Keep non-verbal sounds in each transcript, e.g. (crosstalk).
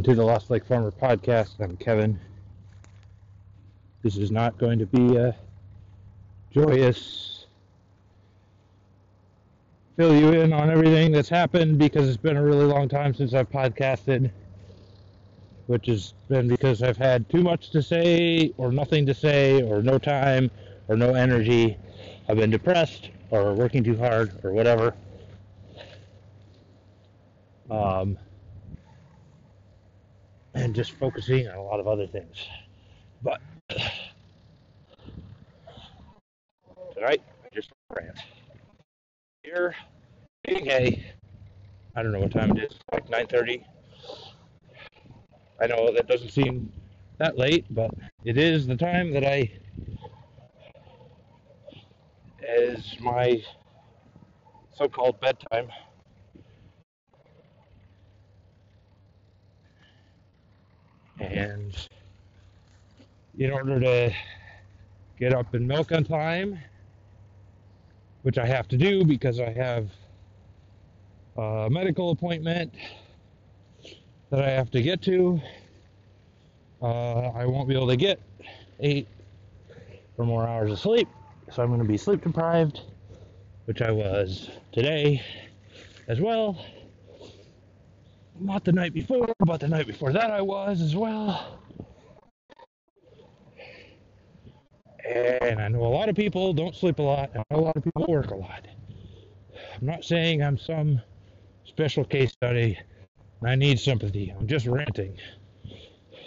Welcome to the Lost Lake Farmer podcast. I'm Kevin. This is not going to be a joyous fill you in on everything that's happened because it's been a really long time since I've podcasted, which has been because I've had too much to say, or nothing to say, or no time, or no energy. I've been depressed, or working too hard, or whatever. Um, and just focusing on a lot of other things. But (clears throat) tonight, I just rant. Here, being a, I don't know what time it is, like 9:30. I know that doesn't seem that late, but it is the time that I, as my so-called bedtime. And in order to get up and milk on time, which I have to do because I have a medical appointment that I have to get to, uh, I won't be able to get eight or more hours of sleep. So I'm going to be sleep deprived, which I was today as well. Not the night before, but the night before that I was as well. And I know a lot of people don't sleep a lot, and a lot of people work a lot. I'm not saying I'm some special case study and I need sympathy. I'm just ranting.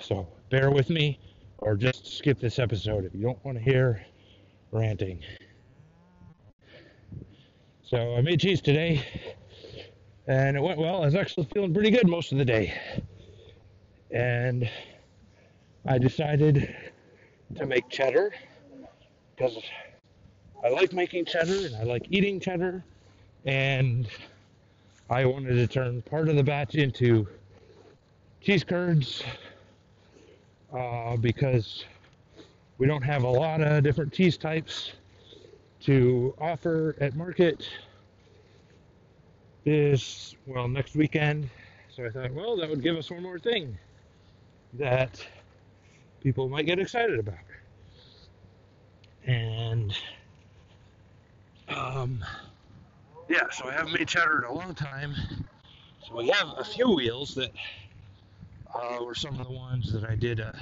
So bear with me or just skip this episode if you don't want to hear ranting. So I made cheese today and it went well. I was actually feeling pretty good most of the day. And I decided to make cheddar because I like making cheddar and I like eating cheddar. And I wanted to turn part of the batch into cheese curds uh, because we don't have a lot of different cheese types to offer at market this, well, next weekend. So I thought, well, that would give us one more thing that people might get excited about. And, um, yeah, so I haven't made cheddar in a long time. So we have a few wheels that uh, were some of the ones that I did a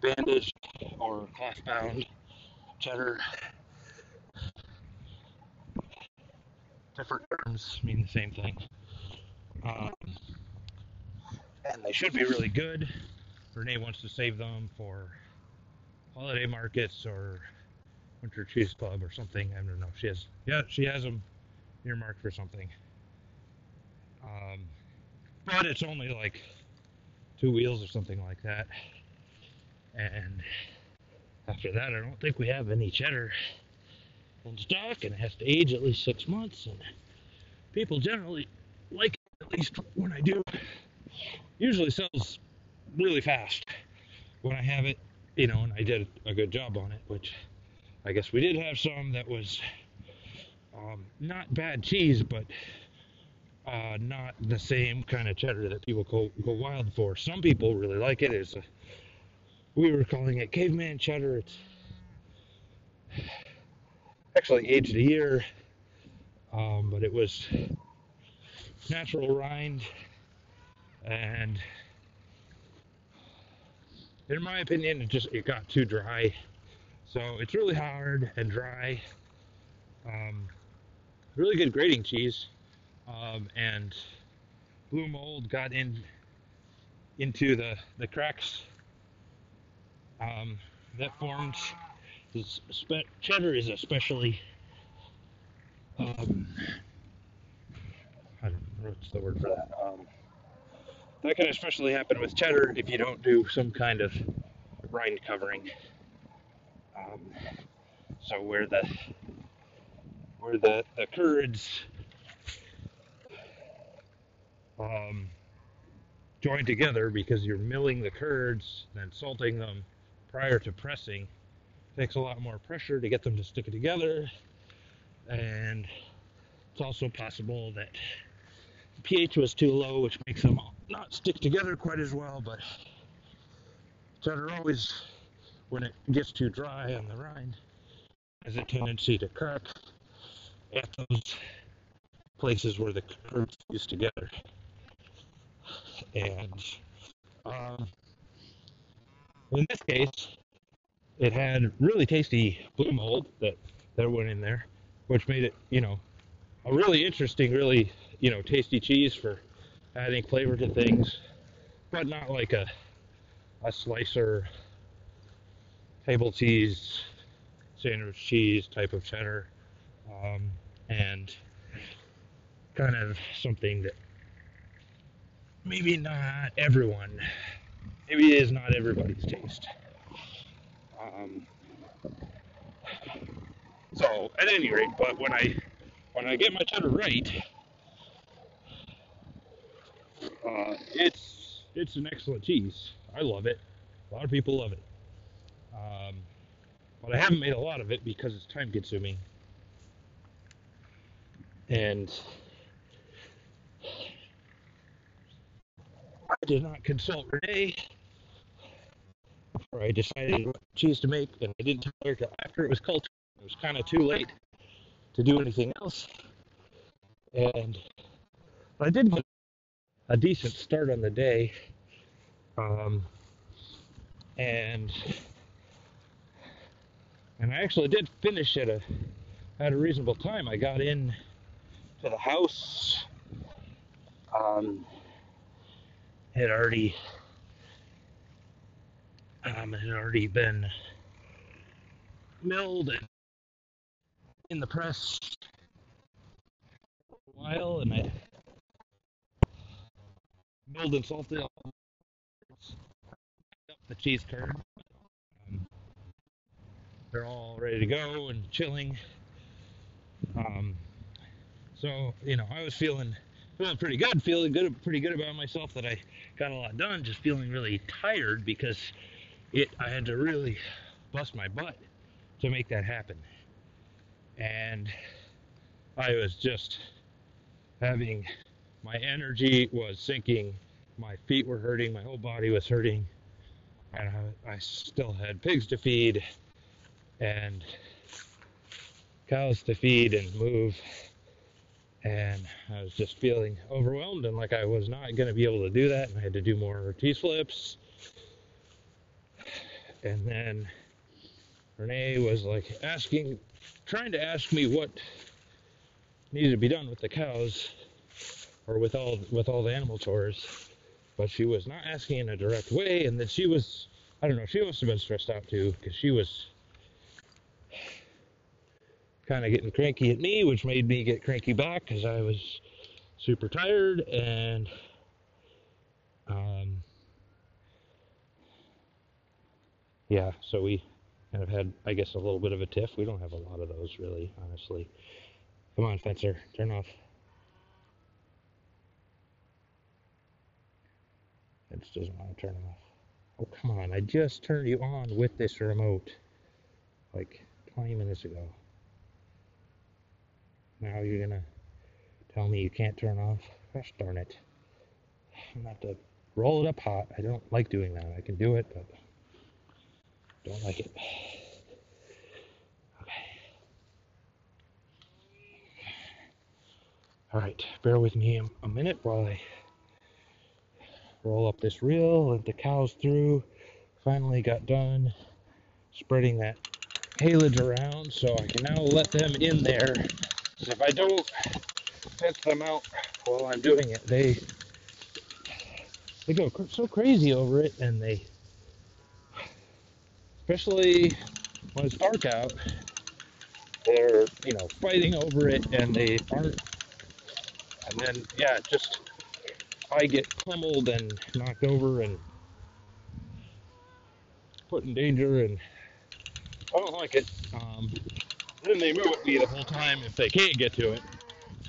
bandage or cloth bound cheddar different terms mean the same thing. Um, and they should be really good. Renee wants to save them for holiday markets or Winter Cheese Club or something. I don't know. She has, yeah, she has them earmarked for something. Um, but it's only like two wheels or something like that. And after that, I don't think we have any cheddar in stock, and it has to age at least six months. And people generally like it, at least when I do. Usually sells really fast when I have it, you know, and I did a good job on it, which I guess we did have some that was um, not bad cheese, but uh, not the same kind of cheddar that people go, go wild for. Some people really like it. It's a, we were calling it caveman cheddar. It's actually aged a year, um, but it was natural rind, and in my opinion, it just it got too dry. So it's really hard and dry. Um, really good grating cheese, um, and blue mold got in into the the cracks um, that formed spe- cheddar is especially um, I don't know what's the word for that. Um, that can especially happen with cheddar if you don't do some kind of rind covering. Um, so where the where the the curds um, join together because you're milling the curds and salting them prior to pressing takes a lot more pressure to get them to stick together. And it's also possible that pH was too low, which makes them not stick together quite as well, but cheddar always, when it gets too dry on the rind, has a tendency to crack at those places where the curds fuse together. And um, in this case, it had really tasty blue mold that, that went in there, which made it, you know, a really interesting, really, you know, tasty cheese for adding flavor to things, but not like a, a slicer table cheese, sandwich cheese type of cheddar. Um, and kind of something that maybe not everyone, maybe it is not everybody's taste. Um, so at any rate, but when I when I get my cheddar right, uh, it's it's an excellent cheese. I love it. A lot of people love it. Um, but I haven't made a lot of it because it's time consuming. And I did not consult Renee I decided what cheese to make, and I didn't tell her till after it was cultured. It was kind of too late to do anything else. And I did get a decent start on the day. Um, and and I actually did finish at a at a reasonable time. I got in to the house. Um, had already um, had already been milled in the press for a while, and I milled and salted up the cheese curd. Um, they're all ready to go and chilling. Um, so you know, I was feeling feeling pretty good, feeling good, pretty good about myself that I got a lot done. Just feeling really tired because it I had to really bust my butt to make that happen, and I was just having my energy was sinking, my feet were hurting, my whole body was hurting, and I, I still had pigs to feed and cows to feed and move and I was just feeling overwhelmed and like I was not going to be able to do that, and I had to do more cheese flips. And then Renee was like asking, trying to ask me what needed to be done with the cows or with all with all the animal chores, but she was not asking in a direct way, and that she was, I don't know, she must have been stressed out too because she was kind of getting cranky at me, which made me get cranky back because I was super tired and um, yeah, so we kind of had, I guess, a little bit of a tiff. We don't have a lot of those, really, honestly. Come on, fencer, turn off. Fence doesn't want to turn off. Oh, come on, I just turned you on with this remote like 20 minutes ago. Now you're gonna tell me you can't turn off? Gosh darn it. I'm gonna have to roll it up hot. I don't like doing that. I can do it, but don't like it. Okay. Alright, bear with me a minute while I roll up this reel, let the cows through. Finally got done spreading that haylage around so I can now let them in there if I don't fence them out while I'm doing it, they they go so crazy over it, and they, especially when it's dark out, they're you know fighting over it, and they aren't. And then yeah, just I get pummeled and knocked over and put in danger, and I don't like it. Um, then they move at me the whole time if they can't get to it.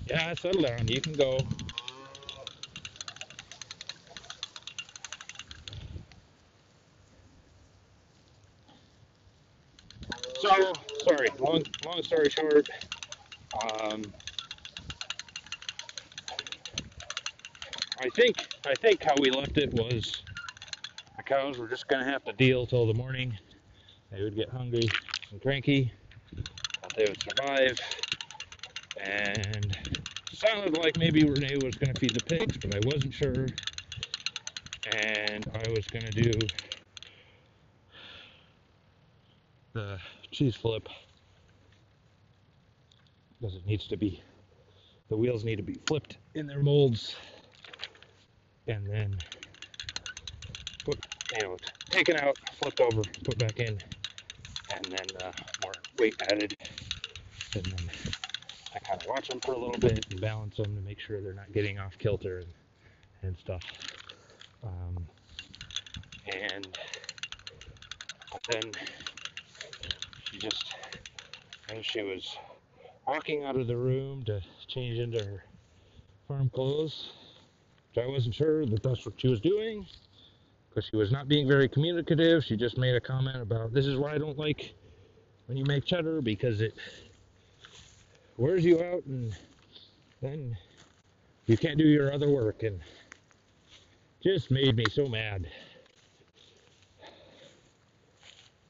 Yeah, settle down. You can go. So, sorry. Long, long story short, um, I think I think how we left it was the cows were just gonna have to deal till the morning. They would get hungry and cranky, but they would survive. And sounded like maybe Renee was gonna feed the pigs, but I wasn't sure. And I was gonna do the cheese flip because it needs to be the wheels need to be flipped in their molds and then put you know taken out flipped over put back in and then uh, more weight added and then I kind of watch them for a little bit and balance them to make sure they're not getting off kilter and, and stuff. Um, and then she just as she was walking out of the room to change into her farm clothes. Which I wasn't sure that that's what she was doing because she was not being very communicative. She just made a comment about this is why I don't like when you make cheddar because it wears you out and then you can't do your other work and just made me so mad.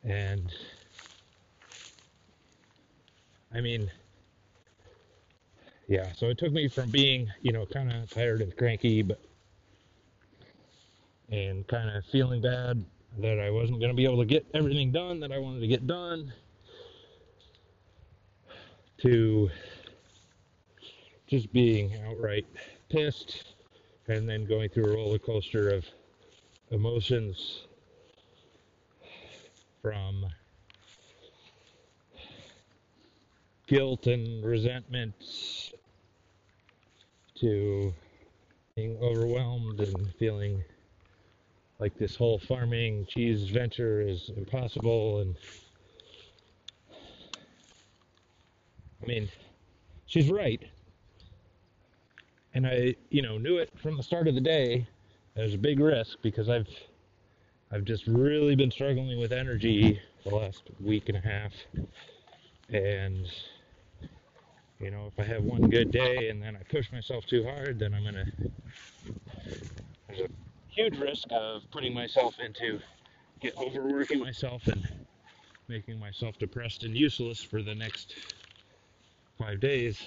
And I mean, yeah, so it took me from being, you know, kind of tired and cranky, but and kind of feeling bad that I wasn't going to be able to get everything done that I wanted to get done to just being outright pissed and then going through a roller coaster of emotions from guilt and resentment to being overwhelmed and feeling like this whole farming cheese venture is impossible and I mean she's right. And I you know knew it from the start of the day. Was a big risk because I've I've just really been struggling with energy the last week and a half. And you know, if I have one good day and then I push myself too hard, then I'm going to. There's a huge risk of putting myself into get overworking myself and making myself depressed and useless for the next five days.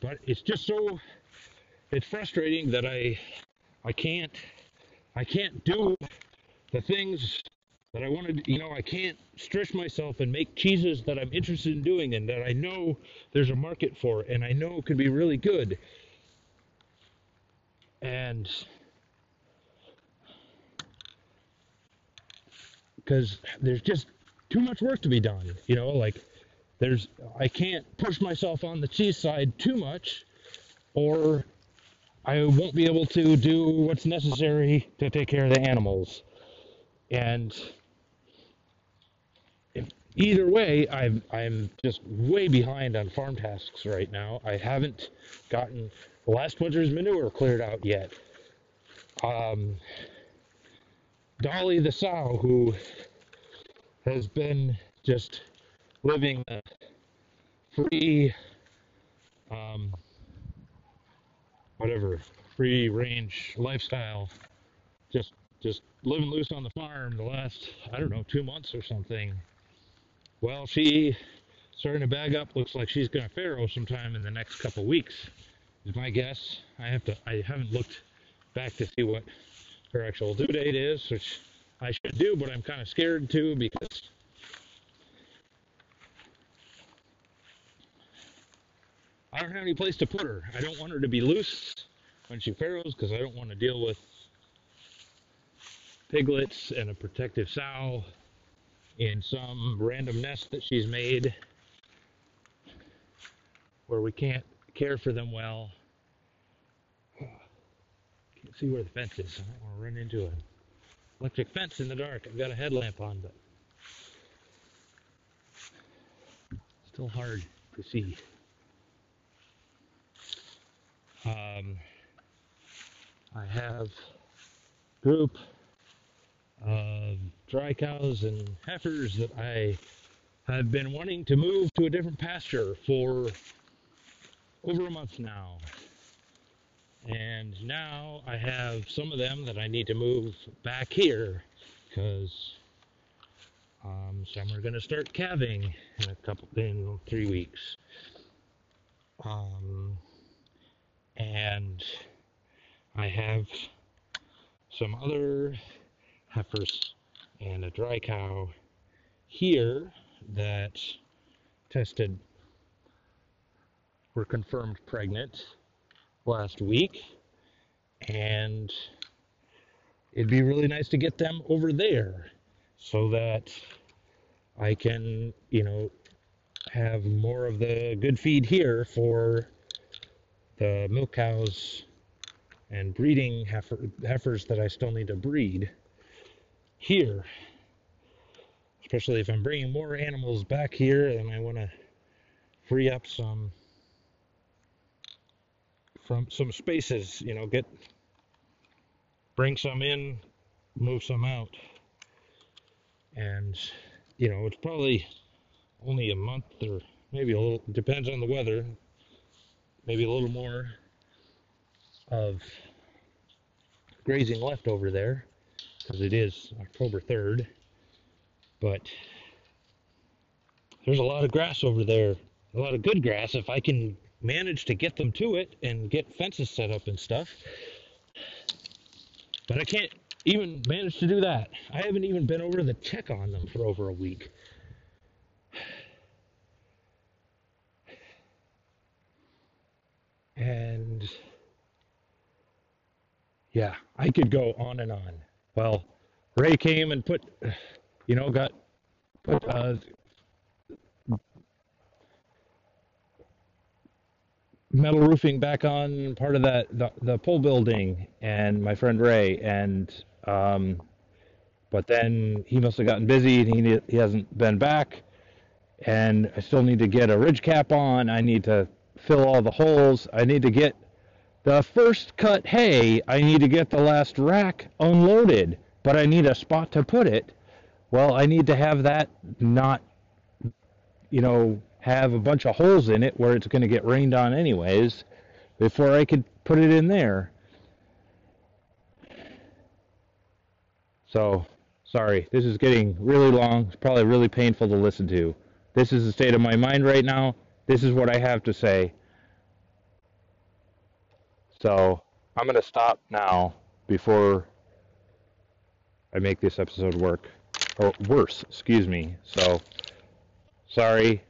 But it's just so it's frustrating that I I can't I can't do the things that I wanted, you know, I can't stretch myself and make cheeses that I'm interested in doing and that I know there's a market for and I know could be really good. And because there's just too much work to be done, you know, like there's I can't push myself on the cheese side too much or I won't be able to do what's necessary to take care of the animals. And either way, I'm I'm just way behind on farm tasks right now. I haven't gotten last winter's manure cleared out yet. Um, Dolly the sow, who has been just living a free, um, whatever, free range lifestyle, just just living loose on the farm the last I don't know two months or something well, she starting to bag up. Looks like she's going to farrow sometime in the next couple weeks. Is my guess. I have to. I haven't looked back to see what her actual due date is, which I should do, but I'm kind of scared too because I don't have any place to put her. I don't want her to be loose when she farrows because I don't want to deal with piglets and a protective sow in some random nest that she's made where we can't care for them well. Can't see where the fence is. I don't want to run into an electric fence in the dark. I've got a headlamp on, but still hard to see. Um, I have group uh, dry cows and heifers that I have been wanting to move to a different pasture for over a month now. And now I have some of them that I need to move back here because um, some are going to start calving in a couple in three weeks. Um, and I have some other heifers and a dry cow here that tested were confirmed pregnant last week. And it'd be really nice to get them over there so that I can, you know, have more of the good feed here for the milk cows and breeding heifer, heifers that I still need to breed here. Especially if I'm bringing more animals back here and I want to free up some from some spaces, you know, get bring some in, move some out. And you know, it's probably only a month or maybe a little depends on the weather, maybe a little more of grazing left over there because it is October 3rd. But there's a lot of grass over there, a lot of good grass. If I can manage to get them to it and get fences set up and stuff. But I can't even manage to do that. I haven't even been over to check on them for over a week. And yeah, I could go on and on. Well, Ray came and put, you know, got put uh, metal roofing back on part of that the, the pole building, and my friend Ray, and um, but then he must have gotten busy and he he hasn't been back, and I still need to get a ridge cap on. I need to fill all the holes. I need to get the first cut hay, I need to get the last rack unloaded, but I need a spot to put it. Well, I need to have that not, you know, have a bunch of holes in it where it's going to get rained on anyways before I could put it in there. So, sorry, this is getting really long. It's probably really painful to listen to. This is the state of my mind right now. This is what I have to say. So I'm going to stop now before I make this episode work. Or worse, excuse me. So sorry.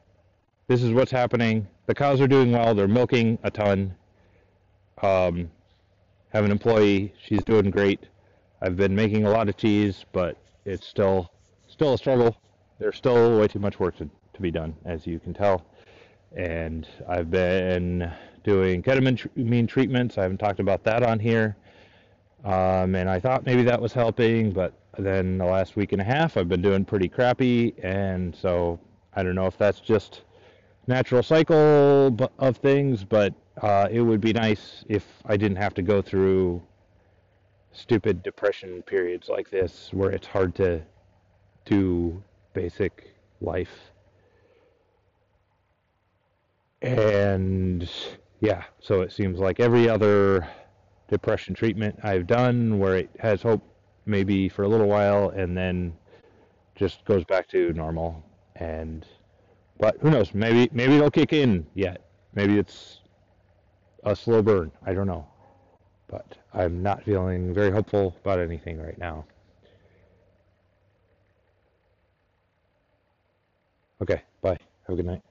This is what's happening. The cows are doing well. They're milking a ton. Um, have an employee. She's doing great. I've been making a lot of cheese, but it's still still a struggle. There's still way too much work to, to be done, as you can tell. And I've been doing ketamine treatments. I haven't talked about that on here. Um, and I thought maybe that was helping, but then the last week and a half I've been doing pretty crappy. And so I don't know if that's just natural cycle of things, but uh, it would be nice if I didn't have to go through stupid depression periods like this where it's hard to do basic life. And yeah, so it seems like every other depression treatment I've done where it has hope maybe for a little while and then just goes back to normal and but who knows maybe maybe it'll kick in yet. Maybe it's a slow burn. I don't know. But i'm not feeling very hopeful about anything right now. Okay bye. Have a good night